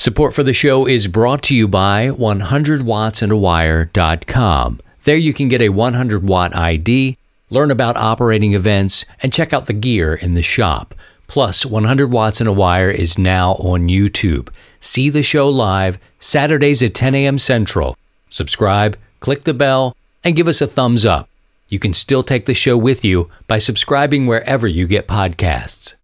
Support for the show is brought to you by 100wattsandawire.com. There you can get a 100 watt ID, learn about operating events, and check out the gear in the shop. Plus, 100 Watts and a Wire is now on YouTube. See the show live Saturdays at 10 a.m. Central. Subscribe, click the bell, and give us a thumbs up. You can still take the show with you by subscribing wherever you get podcasts.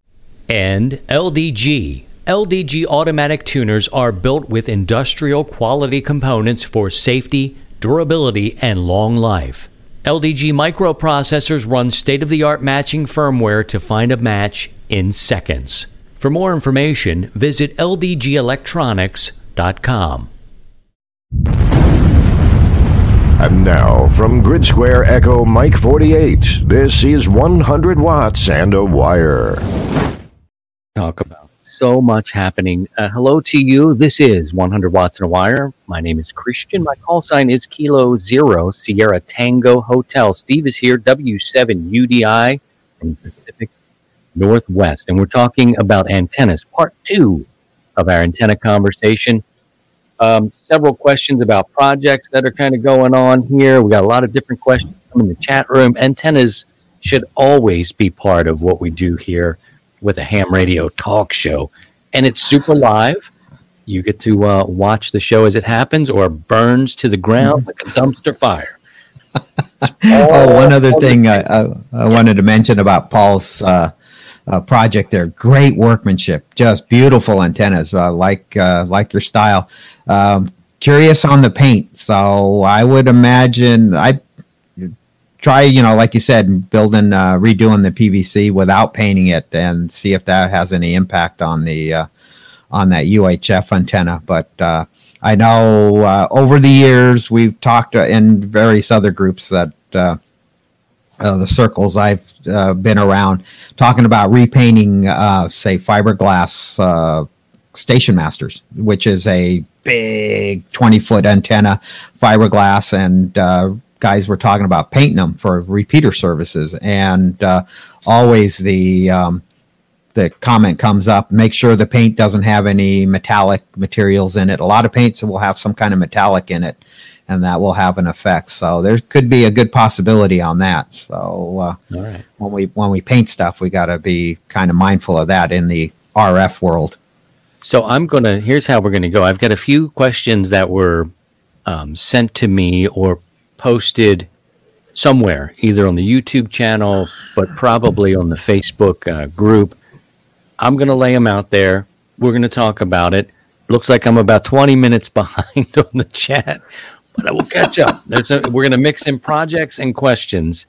And LDG. LDG automatic tuners are built with industrial quality components for safety, durability, and long life. LDG microprocessors run state of the art matching firmware to find a match in seconds. For more information, visit ldgelectronics.com. And now, from Grid Square Echo Mike 48, this is 100 watts and a wire. Talk about so much happening. Uh, hello to you. This is 100 watts in a wire. My name is Christian. My call sign is Kilo Zero Sierra Tango Hotel. Steve is here, W7UDI from Pacific Northwest. And we're talking about antennas, part two of our antenna conversation. Um, several questions about projects that are kind of going on here. We got a lot of different questions in the chat room. Antennas should always be part of what we do here with a ham radio talk show. And it's super live. You get to uh, watch the show as it happens or burns to the ground like a dumpster fire. oh, one other thing I, I, I, wanted to mention about Paul's uh, uh, project there. Great workmanship, just beautiful antennas. Uh, like uh, like your style. Um, curious on the paint, so I would imagine I try you know like you said building uh, redoing the PVC without painting it and see if that has any impact on the uh, on that UHF antenna. But uh, I know uh, over the years we've talked in various other groups that uh, uh, the circles I've uh, been around talking about repainting, uh, say, fiberglass uh, station masters, which is a big 20 foot antenna, fiberglass, and uh, guys were talking about painting them for repeater services. And uh, always the um, the comment comes up make sure the paint doesn't have any metallic materials in it. A lot of paints will have some kind of metallic in it and that will have an effect. So there could be a good possibility on that. So uh, when we when we paint stuff, we got to be kind of mindful of that in the RF world. So I'm gonna. Here's how we're gonna go. I've got a few questions that were um, sent to me or posted somewhere, either on the YouTube channel, but probably on the Facebook uh, group. I'm gonna lay them out there. We're gonna talk about it. Looks like I'm about 20 minutes behind on the chat but I will catch up. A, we're going to mix in projects and questions.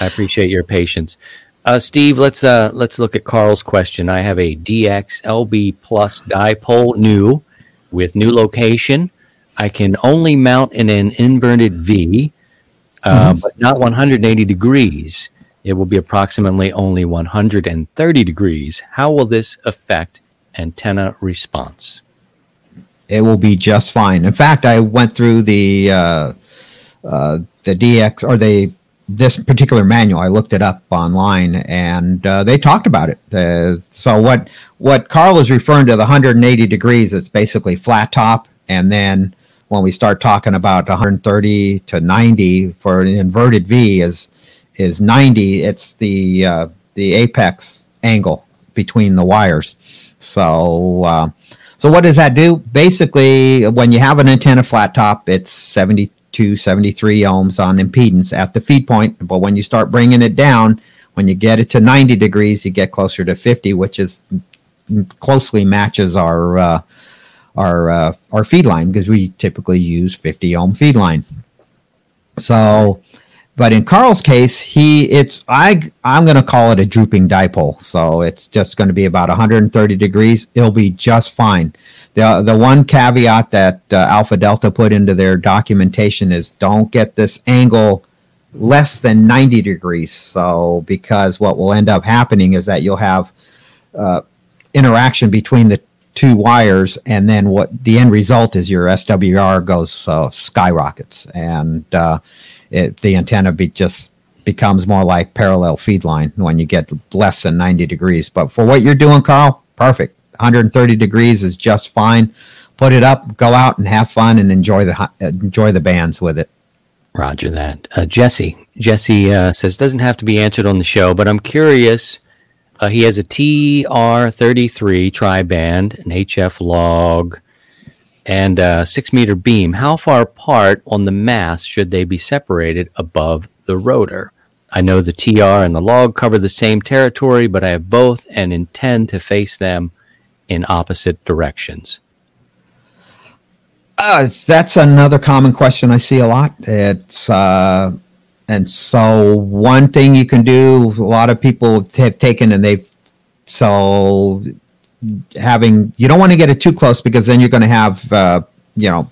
I appreciate your patience. Uh, Steve, let's uh, let's look at Carl's question. I have a DX LB Plus dipole new with new location. I can only mount in an inverted V, uh, mm-hmm. but not 180 degrees. It will be approximately only 130 degrees. How will this affect antenna response? it will be just fine. In fact, I went through the uh, uh, the DX or the this particular manual. I looked it up online, and uh, they talked about it. Uh, so what what Carl is referring to the 180 degrees? It's basically flat top, and then when we start talking about 130 to 90 for an inverted V is is 90. It's the uh, the apex angle between the wires. So uh, so what does that do? Basically, when you have an antenna flat top, it's 72, 73 ohms on impedance at the feed point. But when you start bringing it down, when you get it to 90 degrees, you get closer to 50, which is closely matches our uh, our uh, our feed line because we typically use 50 ohm feed line. So but in Carl's case, he it's I I'm going to call it a drooping dipole. So it's just going to be about 130 degrees. It'll be just fine. The the one caveat that uh, Alpha Delta put into their documentation is don't get this angle less than 90 degrees. So because what will end up happening is that you'll have uh, interaction between the two wires, and then what the end result is your SWR goes uh, skyrockets and uh, it, the antenna be just becomes more like parallel feed line when you get less than 90 degrees. But for what you're doing, Carl, perfect. 130 degrees is just fine. Put it up, go out and have fun and enjoy the enjoy the bands with it. Roger that. Uh, Jesse. Jesse uh, says doesn't have to be answered on the show, but I'm curious. Uh, he has a TR33 tri band, an HF log, and a six meter beam. How far apart on the mast should they be separated above the rotor? I know the TR and the log cover the same territory, but I have both and intend to face them in opposite directions. Uh, that's another common question I see a lot. It's uh, and so one thing you can do. A lot of people have taken and they've so having you don't want to get it too close because then you're going to have uh, you know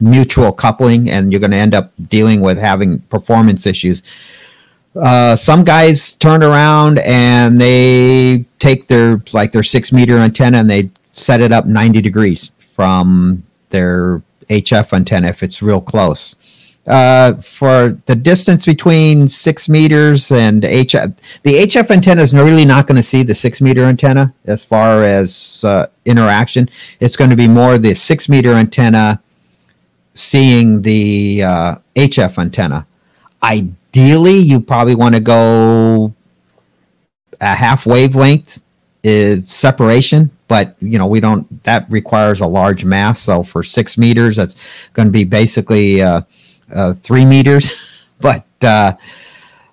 mutual coupling and you're going to end up dealing with having performance issues. Uh, some guys turn around and they take their like their six meter antenna and they set it up 90 degrees from their HF antenna if it's real close. Uh, for the distance between six meters and HF, the HF antenna is really not going to see the six meter antenna as far as uh, interaction. It's going to be more the six meter antenna seeing the uh, HF antenna. Ideally, you probably want to go a half wavelength uh, separation but you know we don't that requires a large mass so for six meters that's going to be basically uh, uh, three meters but uh,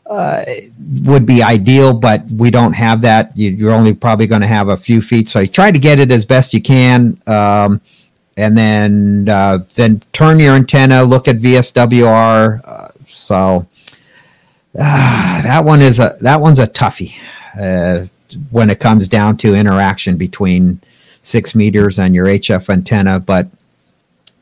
uh, would be ideal but we don't have that you, are only probably going to have a few feet so you try to get it as best you can um, and then uh, then turn your antenna look at vswr uh, so that one is a that one's a toughie when it comes down to interaction between six meters and your HF antenna. But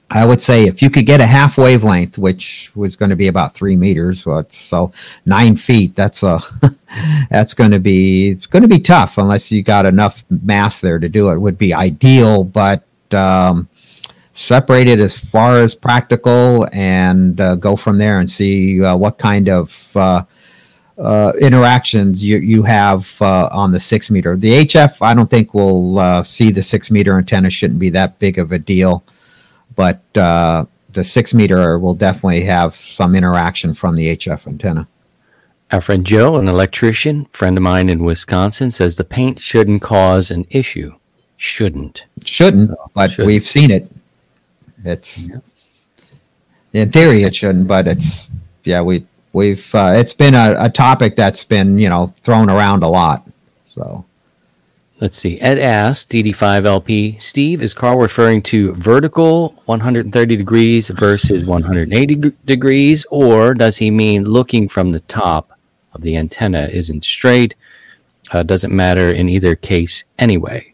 I would say if you could get a half wavelength, which was going to be about three meters, so nine feet, that's a that's going to be it's going to be tough unless you got enough mass there to do it. would be ideal, but um, separate it as far as practical and uh, go from there and see uh, what kind of uh, uh, interactions you you have uh, on the six meter. The HF, I don't think we'll uh, see the six meter antenna. Shouldn't be that big of a deal, but uh, the six meter will definitely have some interaction from the HF antenna. Our friend Joe, an electrician, friend of mine in Wisconsin, says the paint shouldn't cause an issue. Shouldn't. Shouldn't, but shouldn't. we've seen it. It's yeah. in theory it shouldn't, but it's yeah we we've uh, it's been a, a topic that's been you know thrown around a lot. So let's see. Ed asked DD5LP, Steve, is Carl referring to vertical 130 degrees versus 180 degrees, or does he mean looking from the top of the antenna isn't straight? Uh, doesn't matter in either case anyway.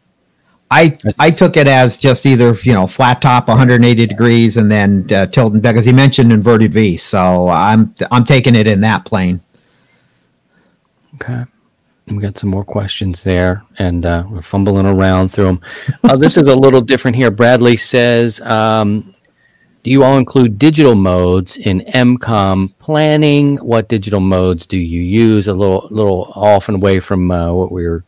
I I took it as just either you know flat top 180 degrees and then uh, tilting because he mentioned inverted V, so I'm I'm taking it in that plane. Okay, we got some more questions there, and uh, we're fumbling around through them. Uh, this is a little different here. Bradley says, um, "Do you all include digital modes in EmComm planning? What digital modes do you use? A little little off and away from uh, what we were."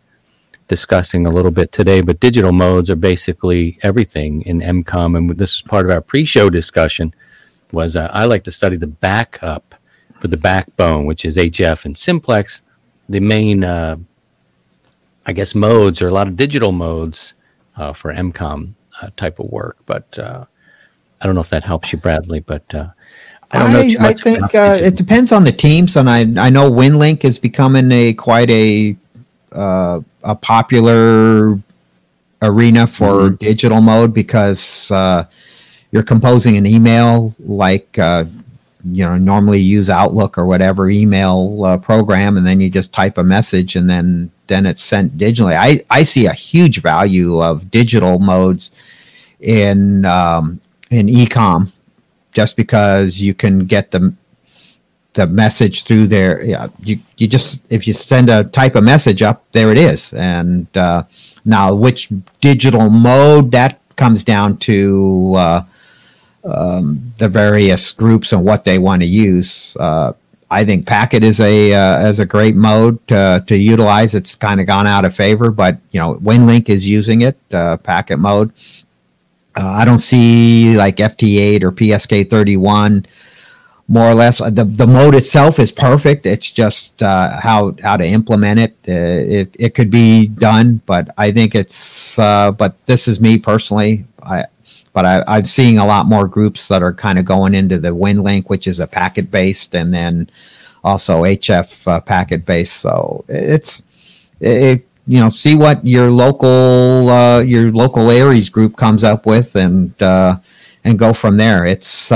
discussing a little bit today, but digital modes are basically everything in EmComm, And this is part of our pre-show discussion was uh, I like to study the backup for the backbone, which is HF and simplex. The main, uh, I guess, modes are a lot of digital modes uh, for EmComm uh, type of work. But uh, I don't know if that helps you, Bradley, but uh, I don't know. I, I think it depends on the teams, and I I know WinLink is becoming a quite a uh, a popular arena for mm-hmm. digital mode because uh, you're composing an email like uh, you know normally use Outlook or whatever email uh, program, and then you just type a message and then then it's sent digitally. I I see a huge value of digital modes in um, in ecom just because you can get the the message through there. Yeah, you you just if you send a type of message up, there it is. And uh, now, which digital mode that comes down to uh, um, the various groups and what they want to use. Uh, I think Packet is a uh, is a great mode to, to utilize. It's kind of gone out of favor, but you know WinLink is using it, uh, Packet mode. Uh, I don't see like FT8 or PSK31 more or less. The the mode itself is perfect. It's just uh, how how to implement it. Uh, it it could be done, but I think it's. But this is me personally. I but I, I'm seeing a lot more groups that are kind of going into the WinLink, which is a packet based, and then also HF uh, packet based. So it's it, you know see what your local uh, your local ARES group comes up with, and uh, and go from there. It's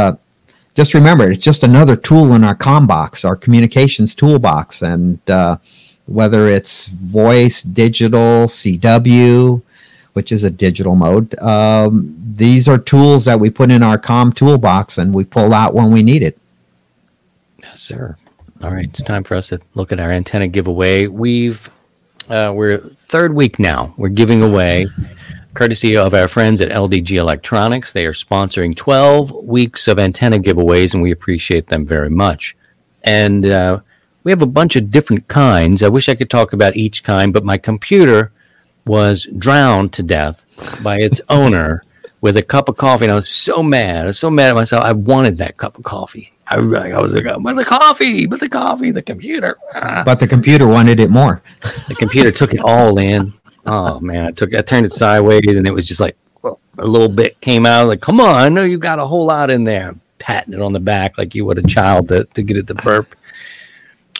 just remember, it's just another tool in our com box, our communications toolbox, and uh, whether it's voice, digital, CW, which is a digital mode, um, these are tools that we put in our com toolbox and we pull out when we need it. Yes, sir. All right, it's time for us to look at our antenna giveaway. We've uh, we're third week now. We're giving away courtesy of our friends at LDG Electronics. They are sponsoring 12 weeks of antenna giveaways, and we appreciate them very much. And uh, we have a bunch of different kinds. I wish I could talk about each kind, but my computer was drowned to death by its owner with a cup of coffee, and I was so mad. I was so mad at myself. I wanted that cup of coffee. I, was like, I was like, but the coffee, but the coffee, the computer. Ah. But the computer wanted it more. The computer took it all in oh man, I took I turned it sideways and it was just like a little bit came out. Like, come on, I know you got a whole lot in there. Patting it on the back like you would a child to, to get it to burp.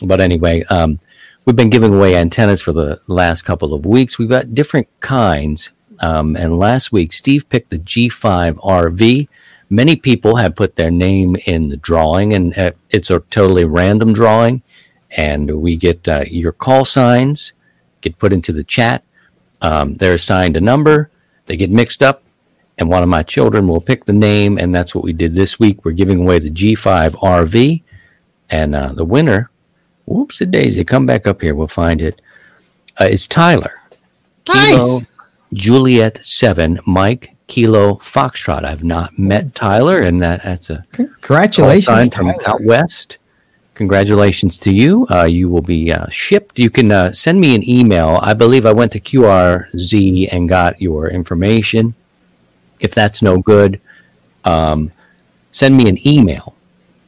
But anyway, um, we've been giving away antennas for the last couple of weeks. We've got different kinds. Um, and last week, Steve picked the G5 RV. Many people have put their name in the drawing, and uh, it's a totally random drawing. And we get uh, your call signs get put into the chat um, they're assigned a number, they get mixed up, and one of my children will pick the name, and that's what we did this week. We're giving away the G5 RV, and uh, the winner, whoops a daisy, come back up here, we'll find it. Uh, is Tyler. Nice. Kilo Juliet 7, Mike Kilo Foxtrot. I've not met Tyler, and that, that's a congratulations from out west congratulations to you. Uh, you will be uh, shipped. You can uh, send me an email. I believe I went to QRZ and got your information. If that's no good, um, send me an email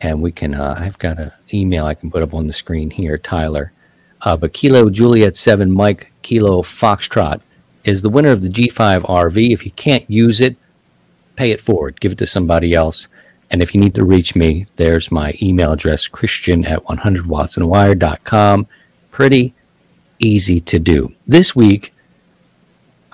and we can. Uh, I've got an email I can put up on the screen here, Tyler. Uh, but Kilo Juliet 7 Mike Kilo Foxtrot is the winner of the G5 RV. If you can't use it, pay it forward, give it to somebody else. And if you need to reach me, there's my email address, christian at 100wattsandwire.com. Pretty easy to do. This week,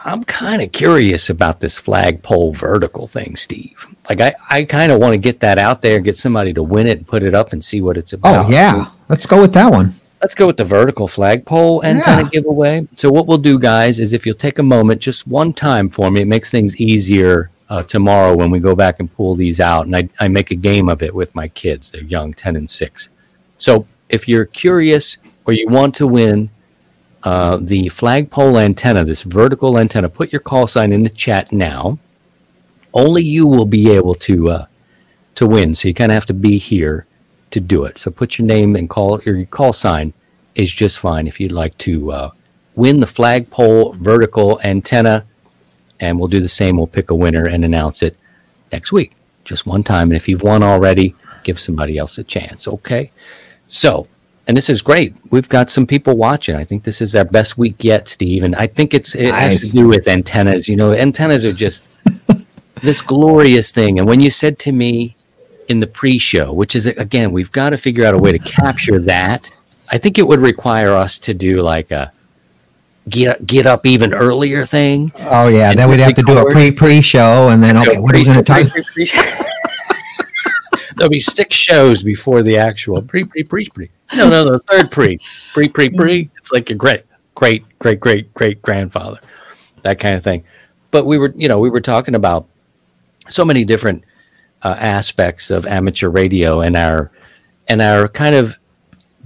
I'm kind of curious about this flagpole vertical thing, Steve. Like, I, I kind of want to get that out there, get somebody to win it and put it up and see what it's about. Oh, yeah. Let's go with that one. Let's go with the vertical flagpole and yeah. kind of giveaway. So, what we'll do, guys, is if you'll take a moment just one time for me, it makes things easier uh, tomorrow when we go back and pull these out. And I, I make a game of it with my kids. They're young, 10 and 6. So if you're curious or you want to win uh, the flagpole antenna, this vertical antenna, put your call sign in the chat now. Only you will be able to uh, to win. So you kind of have to be here to do it. So put your name and call your call sign is just fine if you'd like to uh, win the flagpole vertical antenna and we'll do the same. We'll pick a winner and announce it next week, just one time. And if you've won already, give somebody else a chance. Okay. So, and this is great. We've got some people watching. I think this is our best week yet, Steve. And I think it's it nice. has to do with antennas. You know, antennas are just this glorious thing. And when you said to me in the pre-show, which is again, we've got to figure out a way to capture that. I think it would require us to do like a get get up even earlier thing. Oh yeah, then we'd have to do a pre pre show, and then okay, what are we going to talk? There'll be six shows before the actual pre pre pre pre. No, no, the third pre pre pre pre. It's like your great great great great great grandfather, that kind of thing. But we were, you know, we were talking about so many different uh, aspects of amateur radio and our and our kind of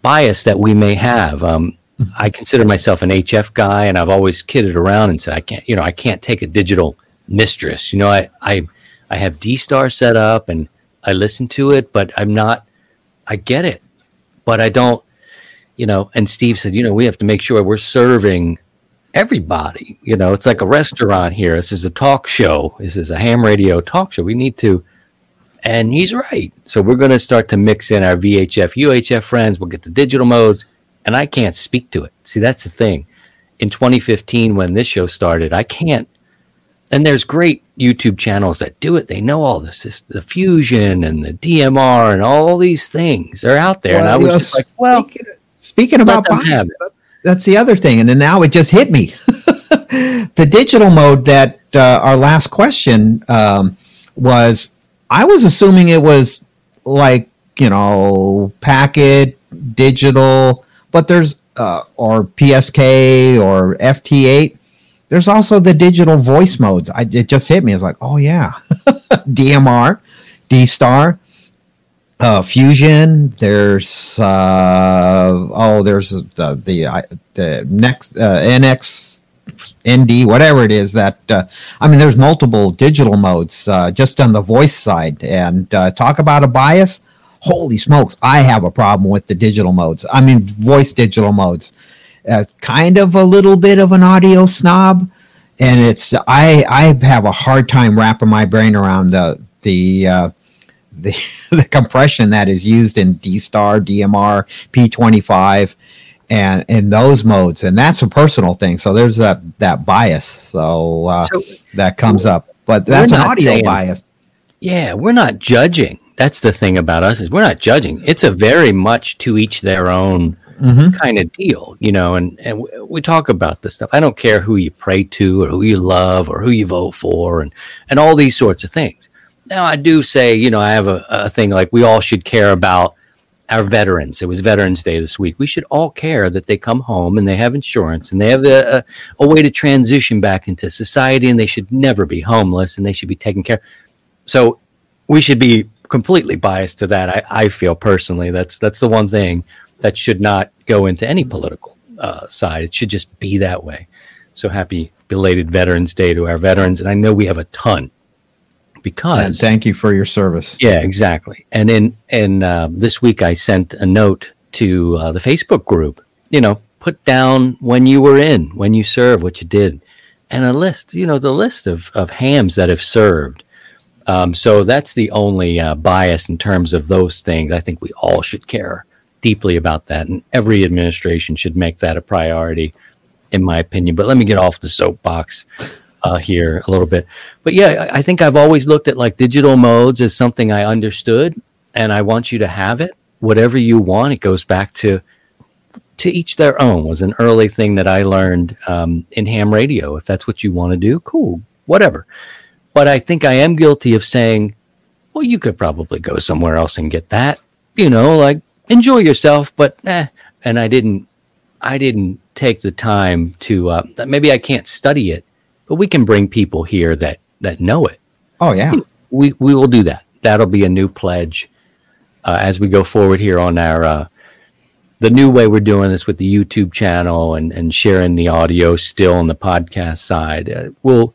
bias that we may have. Um, I consider myself an HF guy, and I've always kidded around and said I can't, you know, I can't take a digital mistress. You know, I I I have D Star set up and I listen to it, but I'm not. I get it, but I don't, you know. And Steve said, you know, we have to make sure we're serving everybody. You know, it's like a restaurant here. This is a talk show. This is a ham radio talk show. We need to. And he's right. So we're going to start to mix in our VHF, UHF friends. We'll get the digital modes, and I can't speak to it. See, that's the thing. In 2015, when this show started, I can't. And there's great YouTube channels that do it. They know all this, this the fusion and the DMR and all these things. They're out there. Well, and I was yes. just like, well, speaking, speaking about them bias, have it. that- that's the other thing, and then now it just hit me. the digital mode that uh, our last question um, was, I was assuming it was like you know packet digital, but there's uh, or PSK or FT8. There's also the digital voice modes. I, it just hit me. It's like, oh yeah, DMR, D Star, uh, Fusion. There's uh, oh, there's the the, the next uh, NX ND, whatever it is. That uh, I mean, there's multiple digital modes uh, just on the voice side. And uh, talk about a bias. Holy smokes, I have a problem with the digital modes. I mean, voice digital modes. Uh, kind of a little bit of an audio snob, and it's I I have a hard time wrapping my brain around the the uh, the, the compression that is used in D Star, DMR, P25, and in those modes, and that's a personal thing. So there's that that bias. So, uh, So- that comes up, but that's an audio saying- bias. Yeah, we're not judging. That's the thing about us is we're not judging. It's a very much to each their own Mhm. kind of deal, you know. And and we talk about this stuff. I don't care who you pray to or who you love or who you vote for and and all these sorts of things. Now I do say, you know, I have a, a thing like we all should care about our veterans. It was Veterans Day this week. We should all care that they come home and they have insurance and they have a, a, a way to transition back into society and they should never be homeless and they should be taken care. So we should be completely biased to that. I, I feel personally that's that's the one thing that should not go into any political uh, side. It should just be that way. So happy belated Veterans Day to our veterans, and I know we have a ton And because thank you for your service. yeah, exactly. And in in uh, this week, I sent a note to uh, the Facebook group. You know, put down when you were in, when you served, what you did, and a list. You know, the list of of hams that have served. Um, so that's the only uh, bias in terms of those things. I think we all should care deeply about that, and every administration should make that a priority, in my opinion. But let me get off the soapbox uh, here a little bit. But yeah, I think I've always looked at like digital modes as something I understood, and I want you to have it. Whatever you want, it goes back to to each their own. Was an early thing that I learned um, in ham radio. If that's what you want to do, cool, whatever. But I think I am guilty of saying, well, you could probably go somewhere else and get that. You know, like enjoy yourself, but eh. And I didn't. I didn't take the time to. Uh, maybe I can't study it, but we can bring people here that that know it. Oh yeah. We we will do that. That'll be a new pledge uh, as we go forward here on our uh, the new way we're doing this with the YouTube channel and and sharing the audio still on the podcast side. Uh, we'll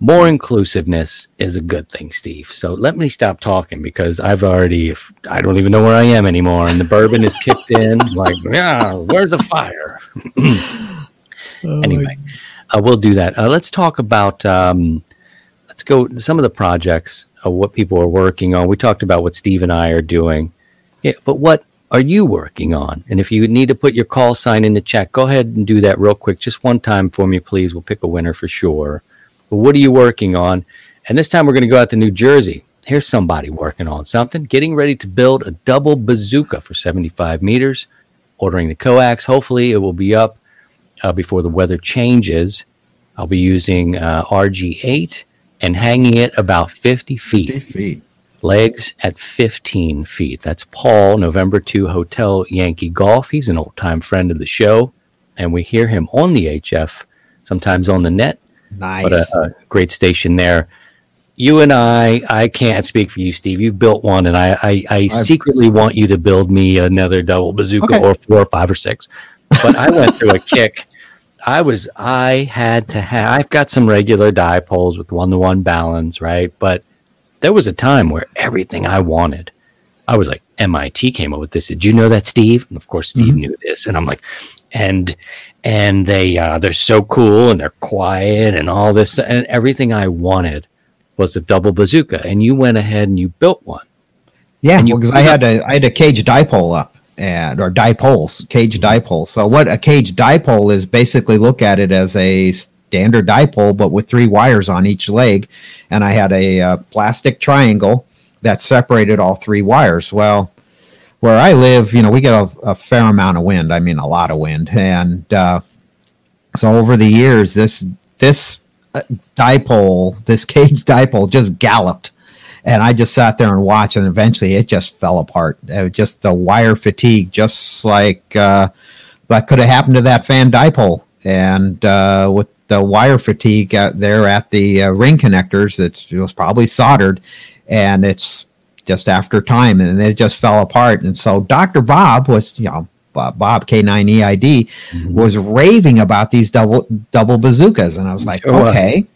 more inclusiveness is a good thing, Steve. So let me stop talking because I've already I don't even know where I am anymore, and the bourbon is kicked in. Like, yeah, where's the fire? anyway, uh, we'll do that. Uh, let's talk about. Um, let's go some of the projects of what people are working on. We talked about what Steve and I are doing. Yeah, but what are you working on? And if you need to put your call sign in the chat, go ahead and do that real quick, just one time for me, please. We'll pick a winner for sure. But what are you working on? And this time we're going to go out to New Jersey. Here's somebody working on something, getting ready to build a double bazooka for 75 meters, ordering the coax. Hopefully, it will be up uh, before the weather changes. I'll be using uh, RG8 and hanging it about 50 feet feet. legs at 15 feet. That's Paul, November 2 Hotel Yankee Golf. He's an old time friend of the show, and we hear him on the HF, sometimes on the net, Nice. but a, a great station there. You and I, I can't speak for you, Steve. You've built one, and I, I, I secretly want you to build me another double bazooka Okay. or four or five or six. But I went through a kick. I was, I had to have, I've got some regular dipoles with one to one balance, right? But there was a time where everything I wanted, I was like, MIT came up with this. Did you know that, Steve? And of course, Steve Mhm. knew this. And I'm like, and and they uh, they're so cool and they're quiet and all this and everything I wanted was a double bazooka. And you went ahead and you built one. Yeah, because put I had a I had a cage dipole up and or dipoles, cage dipoles. So what a cage dipole is basically look at it as a standard dipole, but with three wires on each leg, and I had a uh, plastic triangle that separated all three wires. Well, where I live, you know, we get a, a fair amount of wind. I mean, a lot of wind, and uh, so over the years, this this uh, dipole, this cage dipole, just galloped and I just sat there and watched, and eventually it just fell apart. It was just the wire fatigue, just like uh, that could have happened to that fan dipole. And uh, with the wire fatigue out there at the uh, ring connectors, it's, it was probably soldered, and it's just after time, and it just fell apart. And so Dr. Bob was, you know, Bob, Bob K9EID was raving about these double double bazookas, and I was like, okay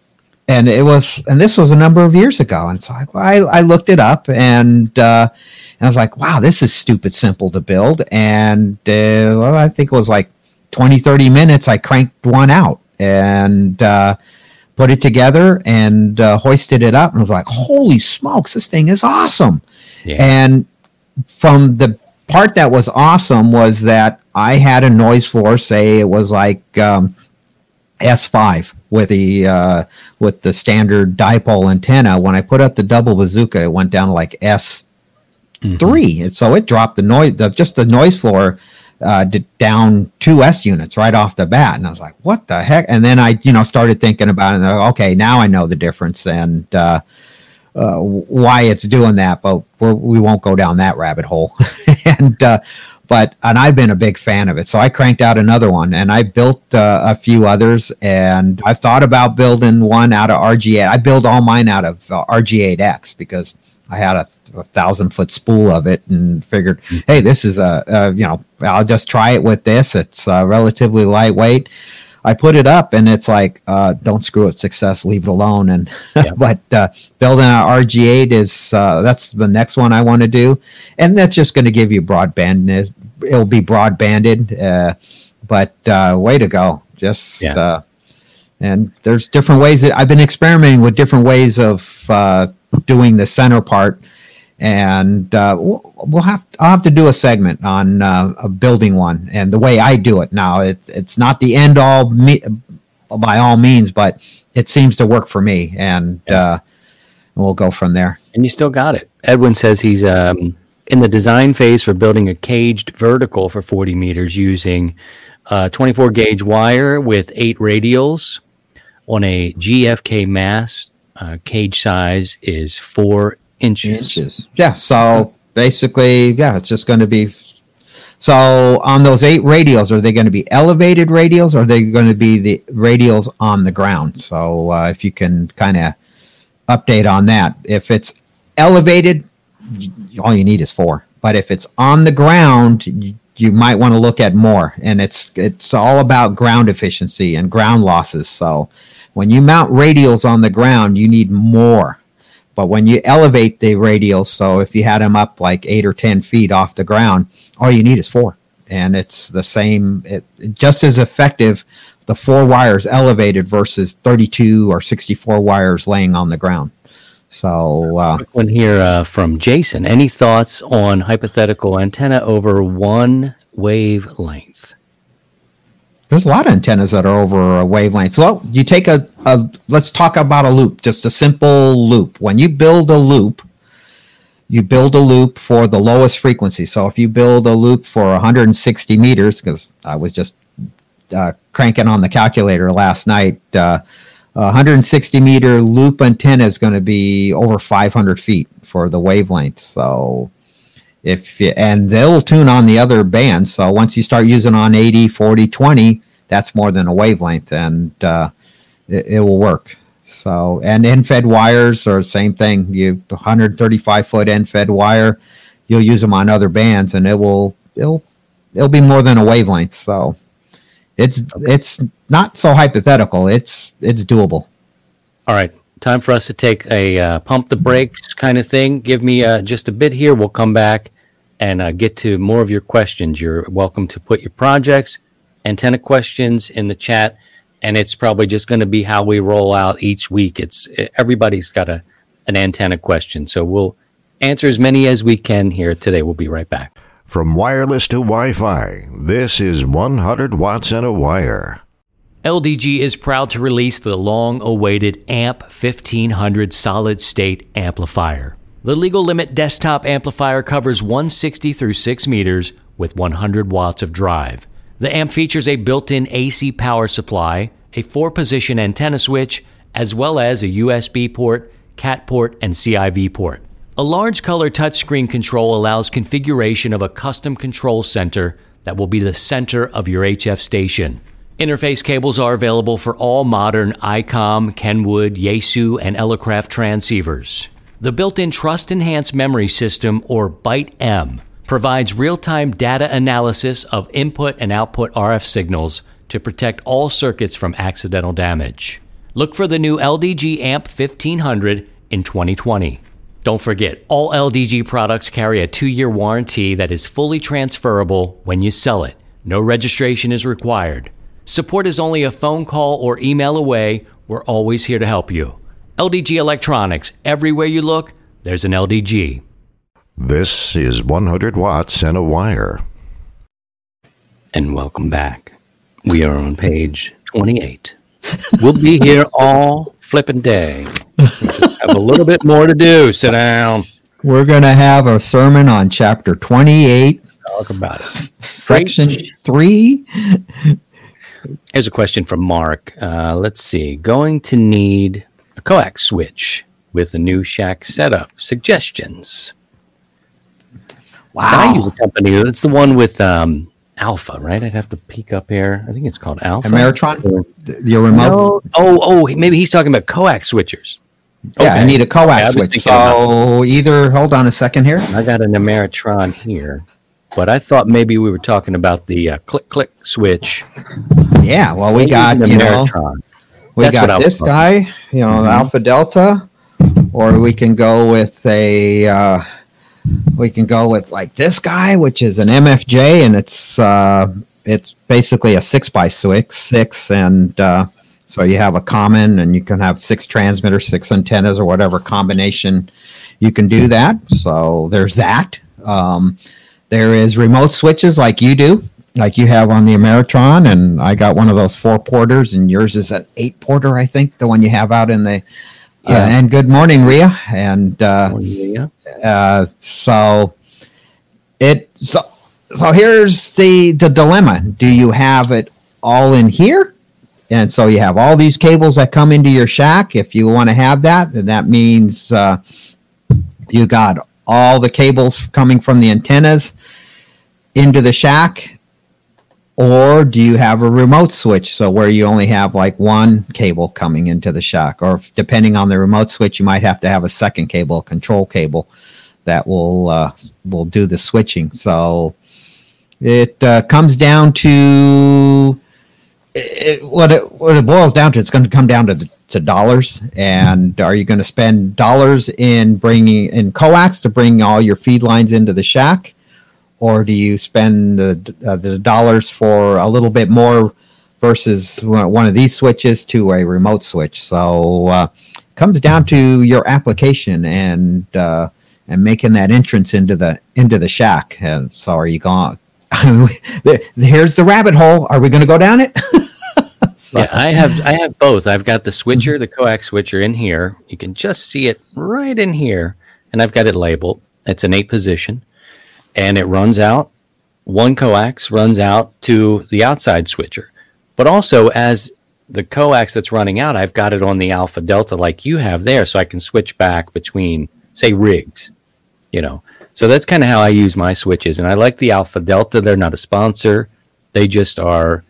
and it was and this was a number of years ago. And so I, I, I looked it up and uh, and I was like wow this is stupid simple to build. And uh, well I think it was like 20 30 minutes I cranked one out and uh, put it together and uh, hoisted it up and I was like holy smokes this thing is awesome. Yeah. and from the part that was awesome was that I had a noise floor say it was like um, S5 with the uh, with the standard dipole antenna. When I put up the double bazooka, it went down to like S Mm-hmm. 3 and so it dropped the noise, the, just the noise floor uh, d- down two S units right off the bat, and I was like, "What the heck?" And then I, you know, started thinking about it. I okay, now I know the difference and uh, uh, why it's doing that, but we're, we won't go down that rabbit hole. and uh, but and I've been a big fan of it, so I cranked out another one, and I built uh, a few others, and I thought about building one out of RG8. I build all mine out of uh, RG8X because I had a, a thousand foot spool of it, and figured, hey, this is a, a you know, I'll just try it with this. It's uh, relatively lightweight. I put it up and it's like, uh, don't screw it, success, leave it alone. And Yeah. but uh, building an RG8 is uh, that's the next one I want to do, and that's just going to give you broadband. It'll be broadbanded, uh, but uh, way to go! Just Yeah. uh, and there's different ways that I've been experimenting with different ways of uh, doing the center part. And uh, we'll, we'll have I'll have to do a segment on uh, a building one and the way I do it now. It, it's not the end all me, by all means, but it seems to work for me, and uh, we'll go from there. And you still got it. Edwin says he's um, in the design phase for building a caged vertical for 40 meters using uh, 24 gauge wire with eight radials on a GFK mast. Uh, cage size is four inches. inches. Yeah. So basically, yeah, it's just going to be. So on those eight radials, are they going to be elevated radials, or are they going to be the radials on the ground? So uh, if you can kind of update on that, if it's elevated, all you need is four. But if it's on the ground, you, you might want to look at more. And it's it's all about ground efficiency and ground losses. So when you mount radials on the ground, you need more. But when you elevate the radials, so if you had them up like eight or 10 feet off the ground, all you need is four. And it's the same, it, just as effective, the four wires elevated versus 32 or 64 wires laying on the ground. So, uh, one here uh, from Jason. Any thoughts on hypothetical antenna over one wavelength? there's a lot of antennas that are over a wavelength. Well, you take a, a let's talk about a loop, just a simple loop. When you build a loop, you build a loop for the lowest frequency. So if you build a loop for 160 meters, because I was just uh, cranking on the calculator last night, uh, 160 meter loop antenna is going to be over 500 feet for the wavelength. So if you, and they'll tune on the other bands. So once you start using on 80, 40, 20, that's more than a wavelength, and uh, it, it will work. So and end fed wires are the same thing. You 135 foot end fed wire, you'll use them on other bands, and it will it'll it'll be more than a wavelength. So it's it's not so hypothetical. It's it's doable. All right. time for us to take a uh, pump the brakes kind of thing. Give me uh, just a bit here. We'll come back and uh, get to more of your questions. You're welcome to put your projects, antenna questions in the chat, and it's probably just going to be how we roll out each week. It's everybody's got a an antenna question, so we'll answer as many as we can here today. We'll be right back. From wireless to Wi Fi, this is 100 watts and a wire. LDG is proud to release the long awaited AMP 1500 solid state amplifier. The legal limit desktop amplifier covers 160 through 6 meters with 100 watts of drive. The amp features a built in AC power supply, a four position antenna switch, as well as a USB port, CAT port, and CIV port. A large color touchscreen control allows configuration of a custom control center that will be the center of your HF station. Interface cables are available for all modern ICOM, Kenwood, Yaesu, and Elecraft transceivers. The built in Trust Enhanced Memory System, or Byte M, provides real time data analysis of input and output RF signals to protect all circuits from accidental damage. Look for the new LDG AMP 1500 in 2020. Don't forget, all LDG products carry a two year warranty that is fully transferable when you sell it. No registration is required. Support is only a phone call or email away. We're always here to help you. LDG Electronics. Everywhere you look, there's an LDG. This is 100 watts and a wire. And welcome back. We are on page 28. We'll be here all flipping day. have a little bit more to do. Sit down. We're going to have a sermon on chapter 28. Talk about it. Section 3 Here's a question from Mark. Uh, let's see. Going to need a coax switch with a new shack setup. Suggestions. Wow. I use a company. It's the one with um, Alpha, right? I'd have to peek up here. I think it's called Alpha. Ameritron? Or- Your remote? No. Oh, oh, maybe he's talking about coax switchers. Yeah, I need a coax Yeah, switch. So either, hold on a second here. I got an Ameritron here, but I thought maybe we were talking about the uh, click click switch. Yeah, well, we got, you know, we That's got this talking guy, you know, Mhm. Alpha Delta, or we can go with a, uh, we can go with like this guy, which is an MFJ, and it's uh, it's basically a six by six, six, and uh, so you have a common, and you can have six transmitters, six antennas, or whatever combination you can do that. So there's that. Um, there is remote switches like you do, like you have on the Ameritron, and I got one of those four porters, and yours is an eight porter, I think, the one you have out in the. Uh, Yeah. and good morning, Ria. And uh, Yeah. uh, so it so so here's the the dilemma. Do you have it all in here? And so you have all these cables that come into your shack. If you want to have that, then that means uh, you got all the cables coming from the antennas into the shack. Or do you have a remote switch? So where you only have like one cable coming into the shack, or if- depending on the remote switch, you might have to have a second cable, a control cable that will uh, will do the switching. So it uh, comes down to it, what it what it boils down to. It's going to come down to to dollars, and are you going to spend dollars in bringing in coax to bring all your feed lines into the shack, or do you spend the uh, the dollars for a little bit more versus one of these switches to a remote switch? So uh, it comes down to your application and uh, and making that entrance into the into the shack. And so, are you going? Here's the rabbit hole. Are we going to go down it? So- Yeah, I have I have both. I've got the switcher, the coax switcher in here. You can just see it right in here, and I've got it labeled. It's an eight position, and it runs out. One coax runs out to the outside switcher, but also as the coax that's running out, I've got it on the alpha delta like you have there, so I can switch back between say rigs. You know, so that's kind of how I use my switches, and I like the alpha delta. They're not a sponsor; they just are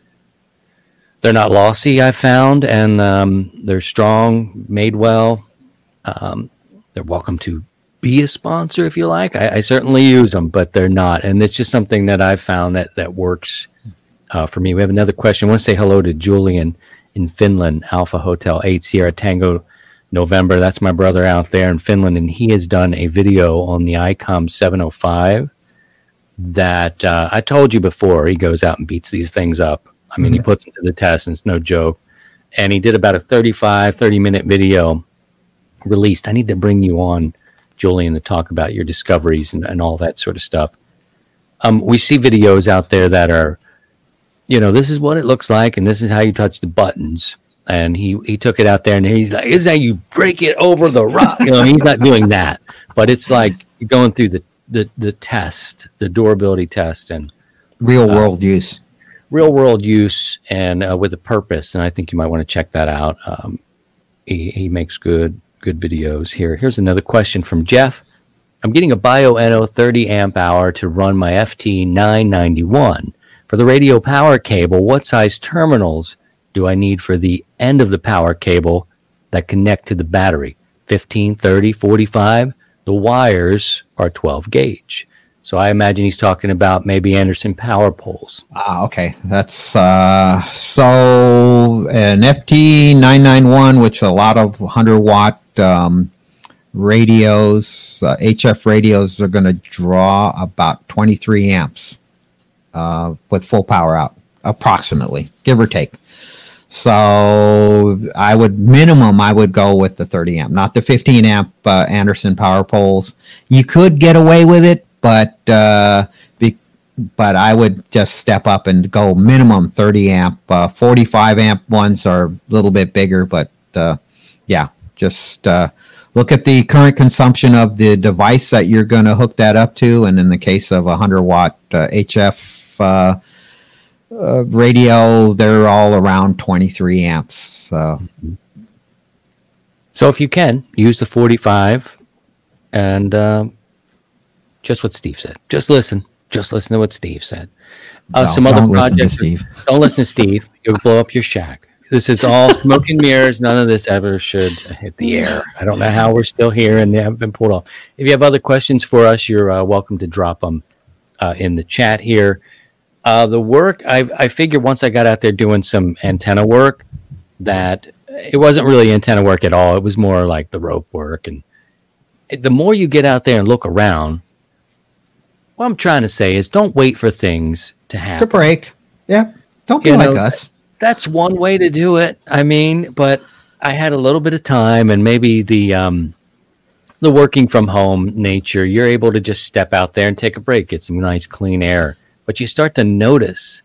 they're not lossy. I found, and um, they're strong, made well. Um, they're welcome to be a sponsor if you like. I, I certainly use them, but they're not, and it's just something that I've found that that works uh, for me. We have another question. I want to say hello to Julian in Finland, Alpha Hotel Eight Sierra Tango November. That's my brother out there in Finland, and he has done a video on the ICOM 705 that uh, I told you before. He goes out and beats these things up. I mean, mm-hmm. he puts them to the test, and it's no joke. And he did about a 35, 30 minute video released. I need to bring you on, Julian, to talk about your discoveries and, and all that sort of stuff. Um, we see videos out there that are, you know, this is what it looks like, and this is how you touch the buttons. And he he took it out there, and he's like, "Is that you break it over the rock?" You know, he's not doing that, but it's like going through the the the test, the durability test, and real uh, world use, real world use, and uh, with a purpose. And I think you might want to check that out. Um, he he makes good good videos here. Here's another question from Jeff. I'm getting a Bioenno 30 amp hour to run my FT 991. For the radio power cable, what size terminals do I need for the end of the power cable that connect to the battery? 15, 30, 45? The wires are 12 gauge. So I imagine he's talking about maybe Anderson power poles. Ah, okay. That's uh, so an FT 991, which a lot of 100 watt um, radios, uh, HF radios are going to draw about 23 amps uh, with full power out, approximately, give or take. So I would minimum I would go with the 30 amp, not the 15 amp uh, Anderson power poles. You could get away with it, but uh, be, but I would just step up and go minimum 30 amp. Uh, 45 amp ones are a little bit bigger, but uh, yeah, just uh, look at the current consumption of the device that you're going to hook that up to. And in the case of a 100 watt HF uh, uh, radio, they're all around 23 amps. So. so if you can, use the 45 and just what Steve said. Just listen. Just listen to what Steve said. Uh, no, some other projects. Steve. Don't listen to Steve. You'll blow up your shack. This is all smoke and mirrors. None of this ever should hit the air. I don't know how we're still here and they haven't been pulled off. If you have other questions for us, you're uh, welcome to drop them uh, in the chat here. Uh, the work, I, I figured once I got out there doing some antenna work, that it wasn't really antenna work at all. It was more like the rope work. And the more you get out there and look around, what I'm trying to say is don't wait for things to happen. To break. Yeah. Don't be you like know, us that's one way to do it. I mean, but I had a little bit of time and maybe the um, the working from home nature, you're able to just step out there and take a break, get some nice clean air. But you start to notice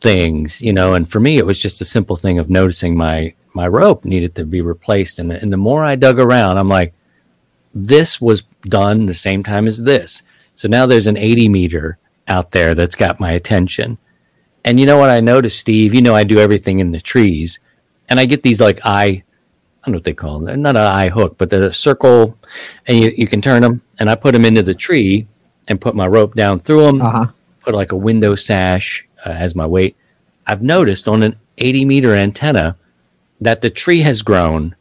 things, you know, and for me it was just a simple thing of noticing my my rope needed to be replaced and and the more I dug around, I'm like this was done the same time as this. So now there's an 80 meter out there that's got my attention and you know what I noticed, Steve? You know I do everything in the trees, and I get these like eye, I don't know what they call them. They're not an eye hook, but they're a circle, and you, you can turn them. And I put them into the tree and put my rope down through them. Uh-huh. Put like a window sash uh, as my weight. I've noticed on an 80 meter antenna that the tree has grown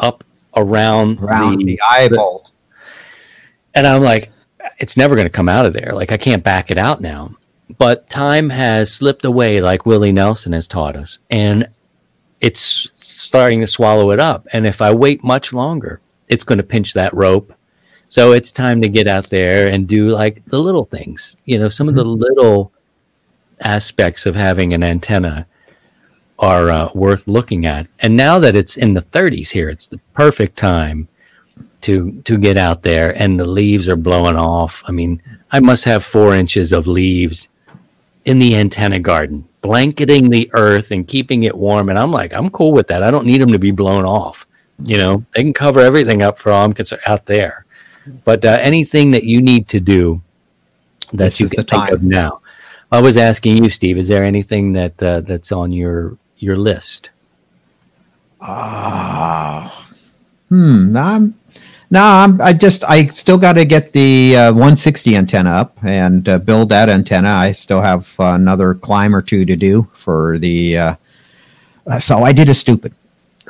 up around, around the, the eye bolt. And I'm like, it's never going to come out of there. Like I can't back it out now but time has slipped away like Willie Nelson has taught us and it's starting to swallow it up and if I wait much longer it's going to pinch that rope so it's time to get out there and do like the little things you know some of the mm-hmm. little aspects of having an antenna are uh, worth looking at and now that it's in the 30s here it's the perfect time to to get out there and the leaves are blowing off i mean i must have four inches of leaves in the antenna garden, blanketing the earth and keeping it warm. And I'm like, I'm cool with that. I don't need them to be blown off. You know, they can cover everything up for all I'm concerned out there. But uh, anything that you need to do that this you can think of now. I was asking you, Steve. Is there anything that uh, that's on your your list? Ah, uh, hmm. I'm no, I'm, I just I still got to get the uh, 160 antenna up and uh, build that antenna. I still have uh, another climb or two to do for the. Uh, uh, so I did a stupid.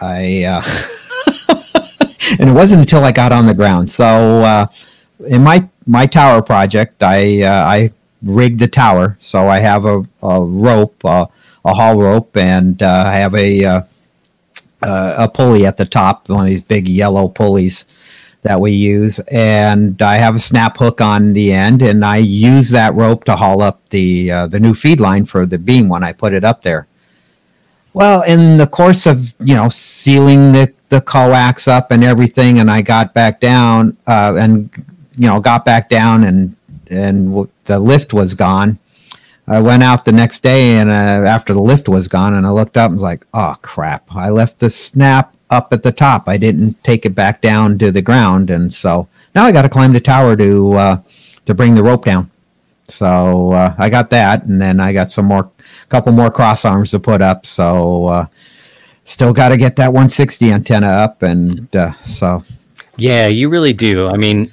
I uh, and it wasn't until I got on the ground. So in my my tower project, I I rigged the tower. So I have a, a rope, a haul rope, and I have a a pulley at the top, one of these big yellow pulleys that we use, and I have a snap hook on the end, and I use that rope to haul up the uh, the new feed line for the beam when I put it up there. Well, in the course of you know sealing the the coax up and everything, and I got back down uh, and you know got back down and and w- the lift was gone. I went out the next day and uh, after the lift was gone, and I looked up and was like, "Oh crap! I left the snap up at the top. I didn't take it back down to the ground, and so now I got to climb the tower to uh, to bring the rope down." So uh, I got that, and then I got some more, couple more cross arms to put up. So uh, still got to get that 160 antenna up, and uh, so Yeah, you really do. I mean,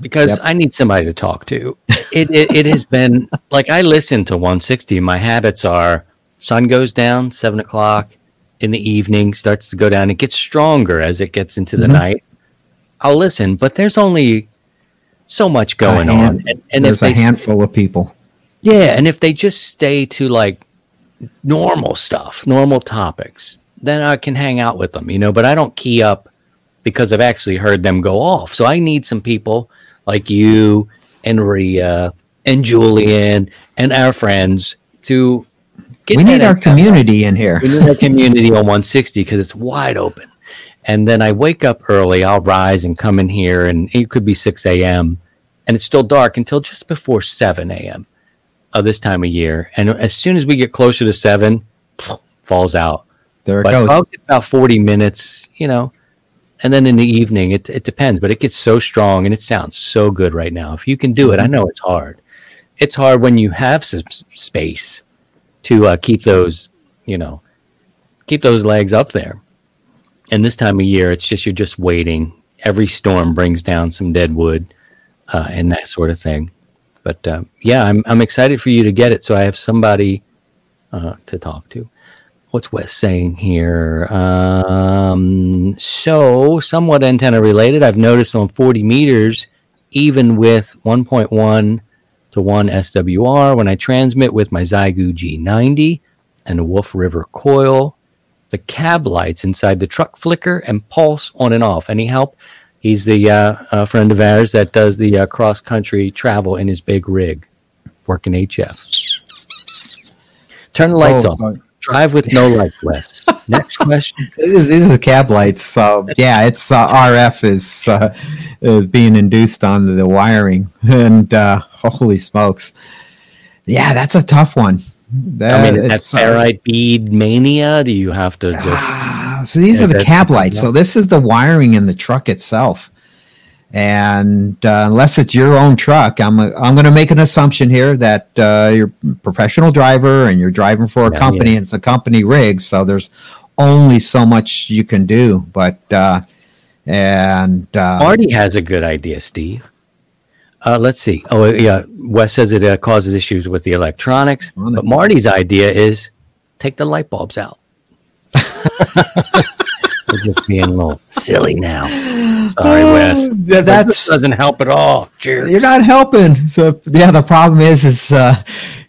because Yep. I need somebody to talk to. It, it it has been like I listen to 160. My habits are sun goes down seven o'clock in the evening, starts to go down. It gets stronger as it gets into the Mhm. night. I'll listen, but there's only so much going a on, and, and there's if they a handful of people. yeah, and if they just stay to like normal stuff, normal topics, then I can hang out with them, you know. But I don't key up because I've actually heard them go off. So I need some people like you and Ria and Julian and our friends to get we need our antenna. community in here. We need our community on 160 because it's wide open. And then I wake up early. I'll rise and come in here, and it could be 6 a.m. and it's still dark until just before 7 a.m. of this time of year. And as soon as we get closer to 7, falls out. There it But goes. I'll about 40 minutes, you know, and then in the evening, it, it depends, but it gets so strong and it sounds so good right now. If you can do it, I mm-hmm. know it's hard. It's hard when you have some space to uh, keep those, you know, keep those legs up there. And this time of year, it's just you're just waiting. Every storm brings down some dead wood uh, and that sort of thing. But uh, yeah, I'm I'm excited for you to get it, so I have somebody uh, to talk to. What's Wes saying here? Um, so somewhat antenna related. I've noticed on 40 meters, even with 1.1 to 1 SWR, when I transmit with my Xiegu G90 and a Wolf River coil, the cab lights inside the truck flicker and pulse on and off. Any help? He's the uh, uh, friend of ours that does the uh, cross country travel in his big rig, working HF. Turn the lights Oh, on. so- Drive with no lights, Wes. Next question. These the cab lights. So yeah, it's uh, RF is uh, is being induced on the wiring, and uh, holy smokes, yeah, that's a tough one. That, I mean, is that it's, uh, ferrite bead mania? Do you have to just? Ah, so these Yeah, are the cab lights. So this is the wiring in the truck itself. And uh, unless it's your own truck, I'm I'm going to make an assumption here that uh, you're a professional driver and you're driving for a Yeah, company yeah. and it's a company rig. So there's only so much you can do. But uh, and uh, Marty has a good idea, Steve. Uh, let's see. Oh, yeah. Wes says it uh, causes issues with the electronics, but Marty's idea is take the light bulbs out. We're just being a little silly now. Sorry, Wes. Yeah, But this that's doesn't help at all. Cheers. you're not helping. So yeah, the problem is, is uh, uh,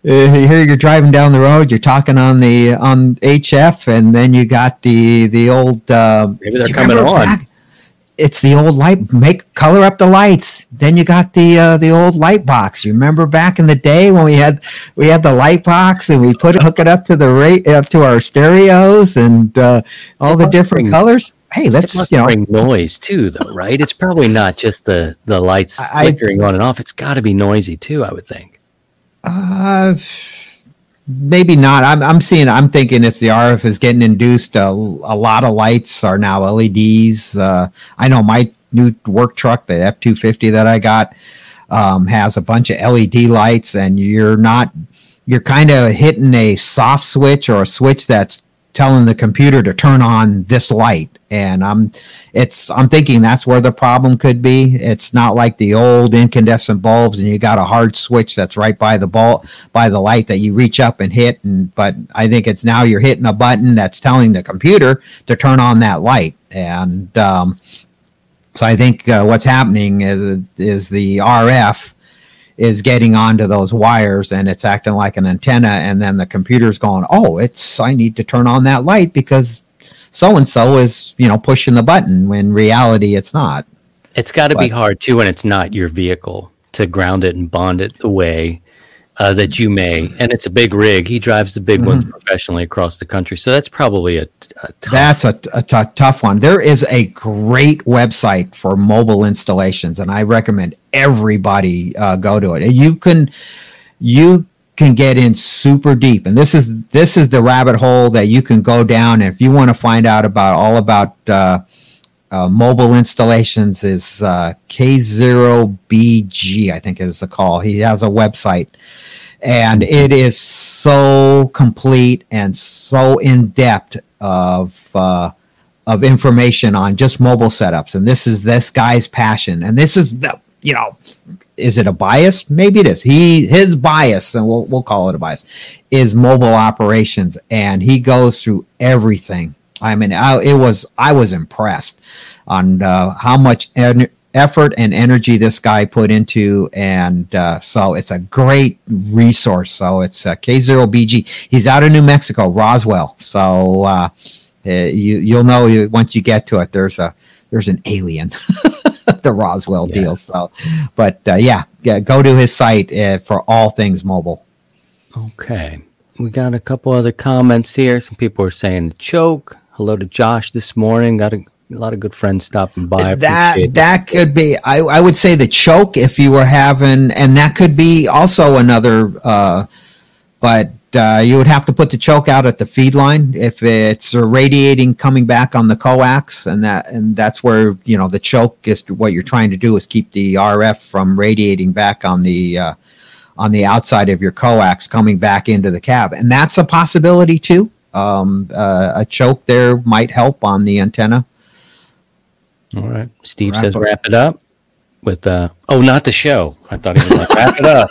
here you're driving down the road, you're talking on the on HF, and then you got the the old. Uh, Maybe they're coming remember on. It's the old light. Make color up the lights. Then you got the uh, the old light box. You remember back in the day when we had we had the light box and we put it, hook it up to the rate up to our stereos and uh, all the different bring- colors. Hey, It let's you know. bring noise too, though, right? It's probably not just the the lights I- flickering on and off. It's got to be noisy too. I would think. Uh, maybe not. I'm I'm seeing. I'm thinking it's the RF is getting induced. A, a lot of lights are now LEDs. Uh, I know my new work truck, the F two fifty that I got, um, has a bunch of LED lights, and you're not. You're kind of hitting a soft switch or a switch that's telling the computer to turn on this light. And i'm it's i'm thinking that's where the problem could be. It's not like the old incandescent bulbs and you got a hard switch that's right by the bulb by the light that you reach up and hit. And but i think it's now you're hitting a button that's telling the computer to turn on that light. And um, so i think uh, what's happening is, is the rf is getting onto those wires and it's acting like an antenna and then the computer's going oh it's i need to turn on that light because so and so is you know pushing the button when reality it's not. It's got to be hard too when it's not your vehicle to ground it and bond it the way uh, that you may. And it's a big rig. He drives the big ones professionally across the country, so that's probably a, a tough. That's a, a t- tough one. There is a great website for mobile installations, and I recommend everybody uh, go to it. And You can you can get in super deep, and this is this is the rabbit hole that you can go down. And if you want to find out about all about uh, uh, mobile installations, is uh, K0BG, I think is the call. He has a website and it is so complete and so in depth of uh, of information on just mobile setups. And this is this guy's passion. And this is the you know, is it a bias? Maybe it is. He his bias, and we'll we'll call it a bias, is mobile operations, and he goes through everything. I mean, I, it was I was impressed on uh, how much en- effort and energy this guy put into, and uh, so it's a great resource. So it's uh, K0BG. He's out of New Mexico, Roswell. So uh, uh, you you'll know you, once you get to it. There's a there's an alien, the Roswell Yeah. deal. So, but uh, yeah, yeah, go to his site uh, for all things mobile. Okay. We got a couple other comments here. Some people are saying the choke. Hello to Josh this morning. Got a, a lot of good friends stopping by. that that could be I, I would say the choke if you were having and that could be also another uh but uh, you would have to put the choke out at the feed line if it's radiating coming back on the coax and that and that's where you know the choke is what you're trying to do is keep the rf from radiating back on the uh, on the outside of your coax coming back into the cab and that's a possibility too um, uh, a choke there might help on the antenna All right. Steve Wrap says up. wrap it up with uh oh not the show. I thought he was like wrap it up.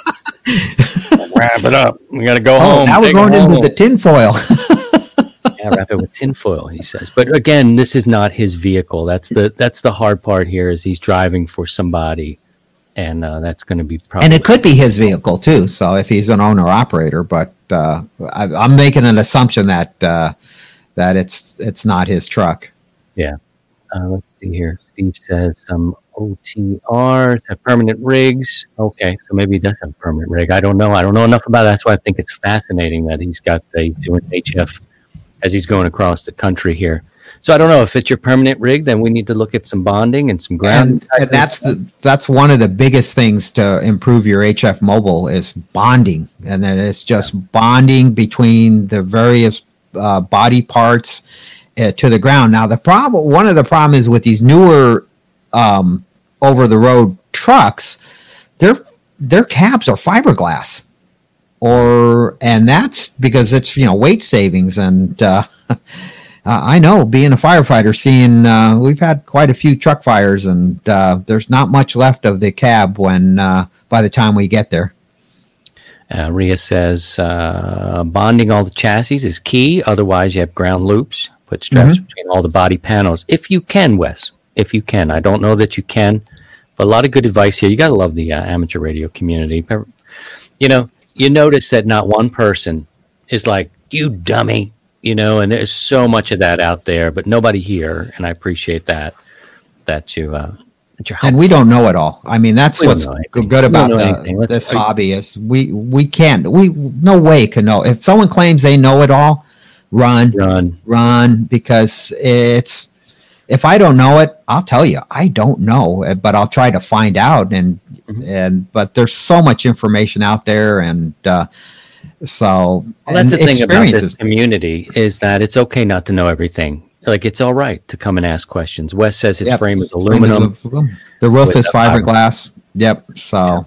wrap it up. We gotta go Oh, home. now we're going into the tinfoil. yeah, wrap it with tinfoil, he says. But again, this is not his vehicle. That's the that's the hard part here is he's driving for somebody. And uh, that's going to be probably and it could be his vehicle too. So if he's an owner operator, but I, I'm making an assumption that uh, that it's it's not his truck. Yeah. Uh, let's see here. Steve says some OTRs have permanent rigs. Okay, so maybe he does have a permanent rig. I don't know. I don't know enough about it. That's why I think it's fascinating that he's got the he's doing HF as he's going across the country here. So I don't know if it's your permanent rig. Then we need to look at some bonding and some ground. And, and that's the that's one of the biggest things to improve your HF mobile is bonding, and then it's just bonding between the various uh, body parts uh, to the ground. Now the problem, one of the problems is with these newer um, over the road trucks, their their cabs are fiberglass, or and that's because it's you know weight savings and. Uh, Uh, I know, being a firefighter, seeing uh, we've had quite a few truck fires, and uh, there's not much left of the cab when uh, by the time we get there. Uh, Ria says uh, bonding all the chassis is key. Otherwise, you have ground loops. Put straps between all the body panels if you can, Wes. If you can, I don't know that you can, but a lot of good advice here. You got to love the uh, amateur radio community. You know, you notice that not one person is like you dummy. You know, and there's so much of that out there, but nobody here, and I appreciate that. That you uh, that you're And we don't know it all. I mean, that's We what's know g- anything. good about the, this hobby is we we can't we no way can know if someone claims they know it all, run run. run because it's if I don't know it, I'll tell you I don't know, eh, but I'll try to find out and Mhm. and but there's so much information out there and uh, so Well, that's the thing about this community is that it's okay not to know everything. Like it's all right to come and ask questions. Wes says his Yep. frame is Frame aluminum. is. The roof is fiber- fiberglass. Yep. So,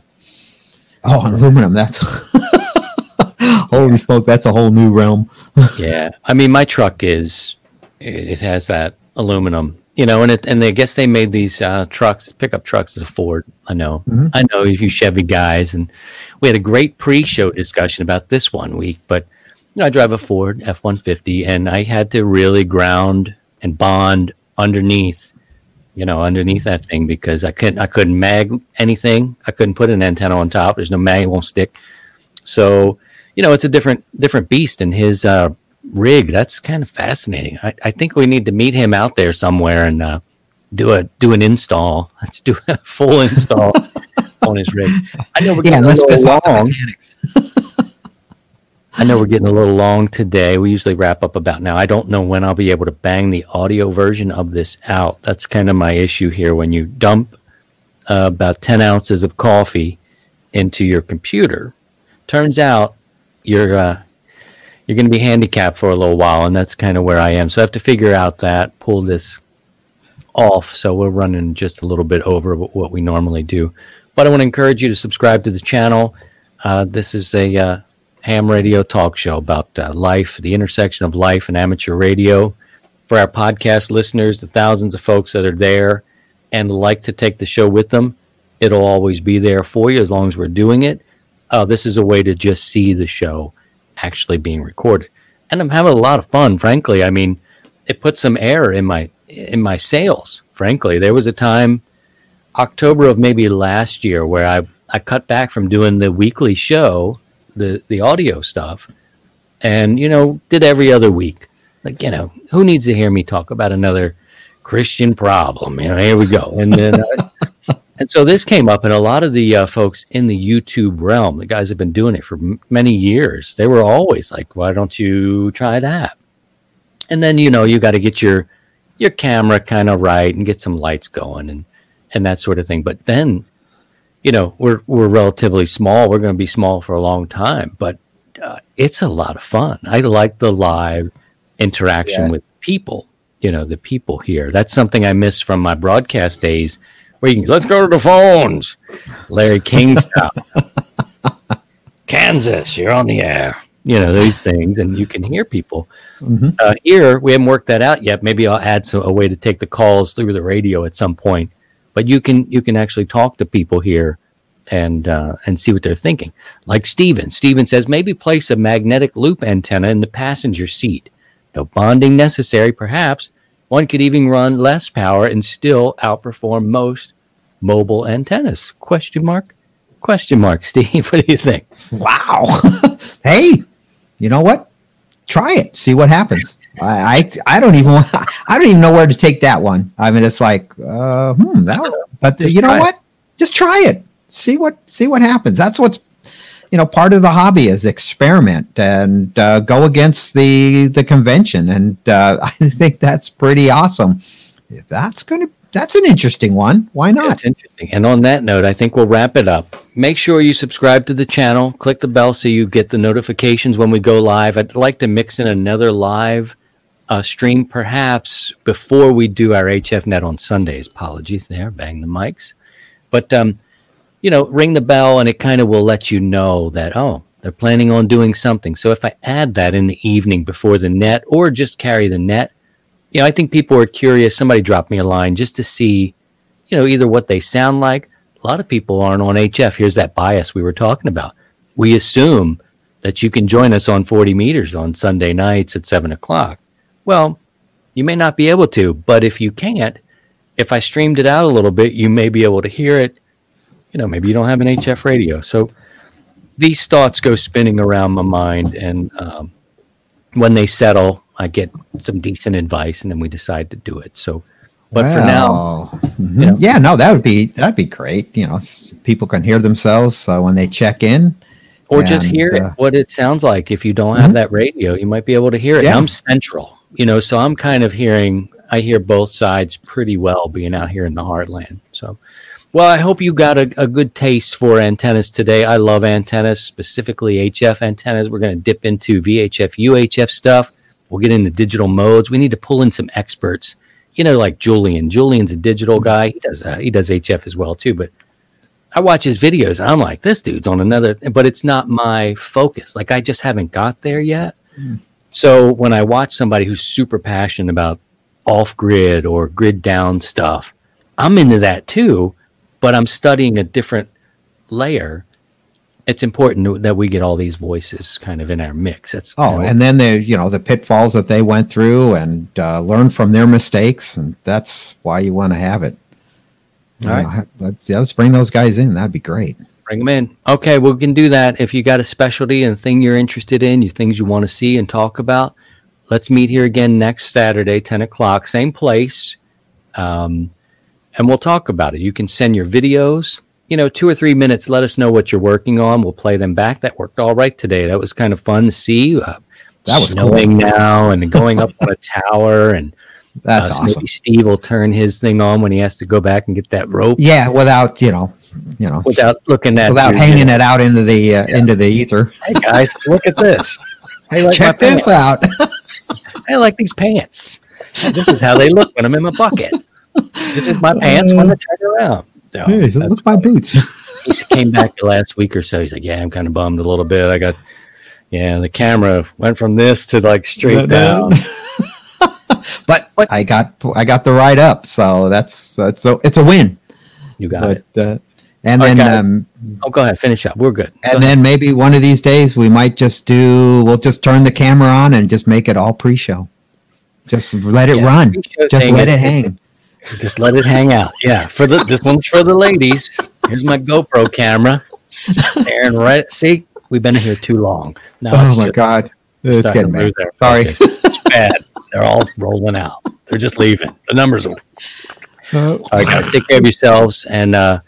oh, aluminum. That's holy smoke. That's a whole new realm. yeah, I mean my truck is it has that aluminum, you know, and it and I guess they made these uh, trucks, pickup trucks, as a Ford. I know, Mhm. I know you Chevy guys, and we had a great pre-show discussion about this one week, but you know I drive a Ford F one fifty, and I had to really ground and bond underneath you know, underneath that thing because I couldn't I couldn't mag anything. I couldn't put an antenna on top. There's no mag, it won't stick. So, you know, it's a different different beast. And his uh rig. That's kind of fascinating. I, I think we need to meet him out there somewhere and uh, do a do an install. Let's do a full install on his rig. I know we're getting let's a little long. I know we're getting a little long today. We usually wrap up about now. I don't know when I'll be able to bang the audio version of this out. That's kind of my issue here. When you dump uh, about 10 ounces of coffee into your computer, turns out you're uh, you're going to be handicapped for a little while, and that's kind of where I am. So I have to figure out that, pull this off. So we're running just a little bit over what we normally do. But I want to encourage you to subscribe to the channel. Uh, this is a uh, ham radio talk show about uh, life, the intersection of life and amateur radio. For our podcast listeners, the thousands of folks that are there and like to take the show with them, it'll always be there for you as long as we're doing it. Uh, this is a way to just see the show actually being recorded, and I'm having a lot of fun. Frankly, I mean, it put some air in my in my sails. Frankly, there was a time October of maybe last year where I, I cut back from doing the weekly show, the the audio stuff, and you know did every other week. Like you know, who needs to hear me talk about another Christian problem? You know, here we go. And then uh, and so this came up, and a lot of the uh, folks in the YouTube realm, the guys have been doing it for m- many years. They were always like, "Why don't you try that?" And then you know you got to get your your camera kind of right and get some lights going and and that sort of thing. But then, you know, we're we're relatively small. We're going to be small for a long time, but uh, it's a lot of fun. I like the live interaction Yeah. with people. You know, the people here. That's something I missed from my broadcast days, you can let's go to the phones, Larry King style. Kansas, you're on the air. You know these things, and you can hear people. Mhm. Uh, here, we haven't worked that out yet. Maybe I'll add some, a way to take the calls through the radio at some point. But you can you can actually talk to people here and uh, and see what they're thinking. Like Steven. Steven says maybe place a magnetic loop antenna in the passenger seat. No bonding necessary, perhaps. One could even run less power and still outperform most mobile antennas. Question mark? Question mark, Steve. What do you think? Wow. hey, you know what? Try it. See what happens. I, I I don't even want, I don't even know where to take that one. I mean, it's like, uh, hmm, that, but Just you know try it. what? Just try it. See what see what happens. That's what's you know part of the hobby is experiment and uh, go against the the convention. And uh, I think that's pretty awesome. That's gonna that's an interesting one. Why not? That's interesting. And on that note, I think we'll wrap it up. Make sure you subscribe to the channel, click the bell so you get the notifications when we go live. I'd like to mix in another live uh, stream perhaps before we do our HFNet on Sundays. Apologies there, bang the mics. But, um, you know, ring the bell and it kind of will let you know that, oh, they're planning on doing something. So if I add that in the evening before the net or just carry the net, you know, I think people are curious. Somebody dropped me a line just to see, you know, either what they sound like. A lot of people aren't on HF. Here's that bias we were talking about. We assume that you can join us on 40 meters on Sunday nights at 7 o'clock. Well, you may not be able to, but if you can't, if I streamed it out a little bit, you may be able to hear it. You know, maybe you don't have an HF radio. So these thoughts go spinning around my mind, and um, when they settle, I get some decent advice, and then we decide to do it. So, but for now, Well, mhm. you know. yeah, no, that would be that'd be great. You know, people can hear themselves uh, when they check in. or just And, hear it, uh, what it sounds like. If you don't have that radio, you might be able to hear it. Yeah. I'm central, you know, so I'm kind of hearing. I hear both sides pretty well being out here in the heartland. So, well, I hope you got a, a good taste for antennas today. I love antennas, specifically HF antennas. We're going to dip into VHF, UHF stuff. We'll get into digital modes. We need to pull in some experts. You know, like Julian. Julian's a digital guy. He does uh, he does HF as well too. But I watch his videos. And I'm like, this dude's on another. But it's not my focus. Like I just haven't got there yet. So when I watch somebody who's super passionate about off grid or grid down stuff, I'm into that too. But I'm studying a different layer. It's important that we get all these voices kind of in our mix. That's Oh, you know, and then there's you know the pitfalls that they went through and uh, learn from their mistakes, and that's why you want to have it. All ha- let's let's bring those guys in. That'd be great. Bring them in. Okay, we can do that. If you got a specialty and thing you're interested in, you things you want to see and talk about, let's meet here again next Saturday, 10 o'clock, same place. Um, and we'll talk about it. You can send your videos, you know, two or three minutes. Let us know what you're working on. We'll play them back. That worked all right today. That was kind of fun to see. Uh, That was snowing now and going up on a tower. And That's uh, so awesome. maybe Steve will turn his thing on when he has to go back and get that rope Yeah, without you know, you know, without looking at without your- hanging it out into the uh, into the ether. Hey guys, look at this. Hey, like Check this out. I like these pants. This is how they look when I'm in my bucket. This is my pants when I turn around. So hey, that's- look my boots. he came back the last week or so. He's like, "Yeah, I'm kind of bummed a little bit. I got, yeah, the camera went from this to like straight down. but What? I got I got the ride up, so that's that's so it's a win. You got But it. uh, and Okay. then um, Oh, go ahead, finish up. We're good. Go and ahead. then maybe one of these days we might just do we'll just turn the camera on and just make it all pre-show. Just let it Yeah, run. Just let it hang. Just let it hang out. Yeah, for the this one's for the ladies. Here's my GoPro camera. Just staring right. See, we've been here too long. Now Oh it's my god. It's getting bad. Sorry. It's bad. They're all rolling out. They're just leaving. The numbers are Uh, All right, guys, take care of yourselves and uh,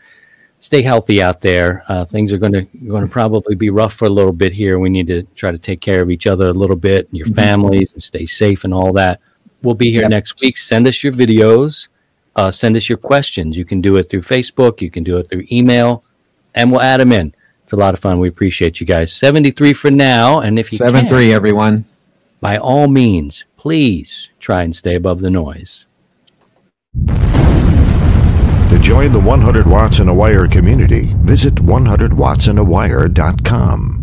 stay healthy out there. Uh, things are going to going to probably be rough for a little bit here. We need to try to take care of each other a little bit and your families and stay safe and all that. We'll be here Yep. next week. Send us your videos. Uh, send us your questions. You can do it through Facebook. You can do it through email, and we'll add them in. It's a lot of fun. We appreciate you guys. Seventy three for now, and if you Seven can, three, everyone. by all means, please try and stay above the noise. To join the 100 Watts in a Wire community, visit 100wattsinawire.com.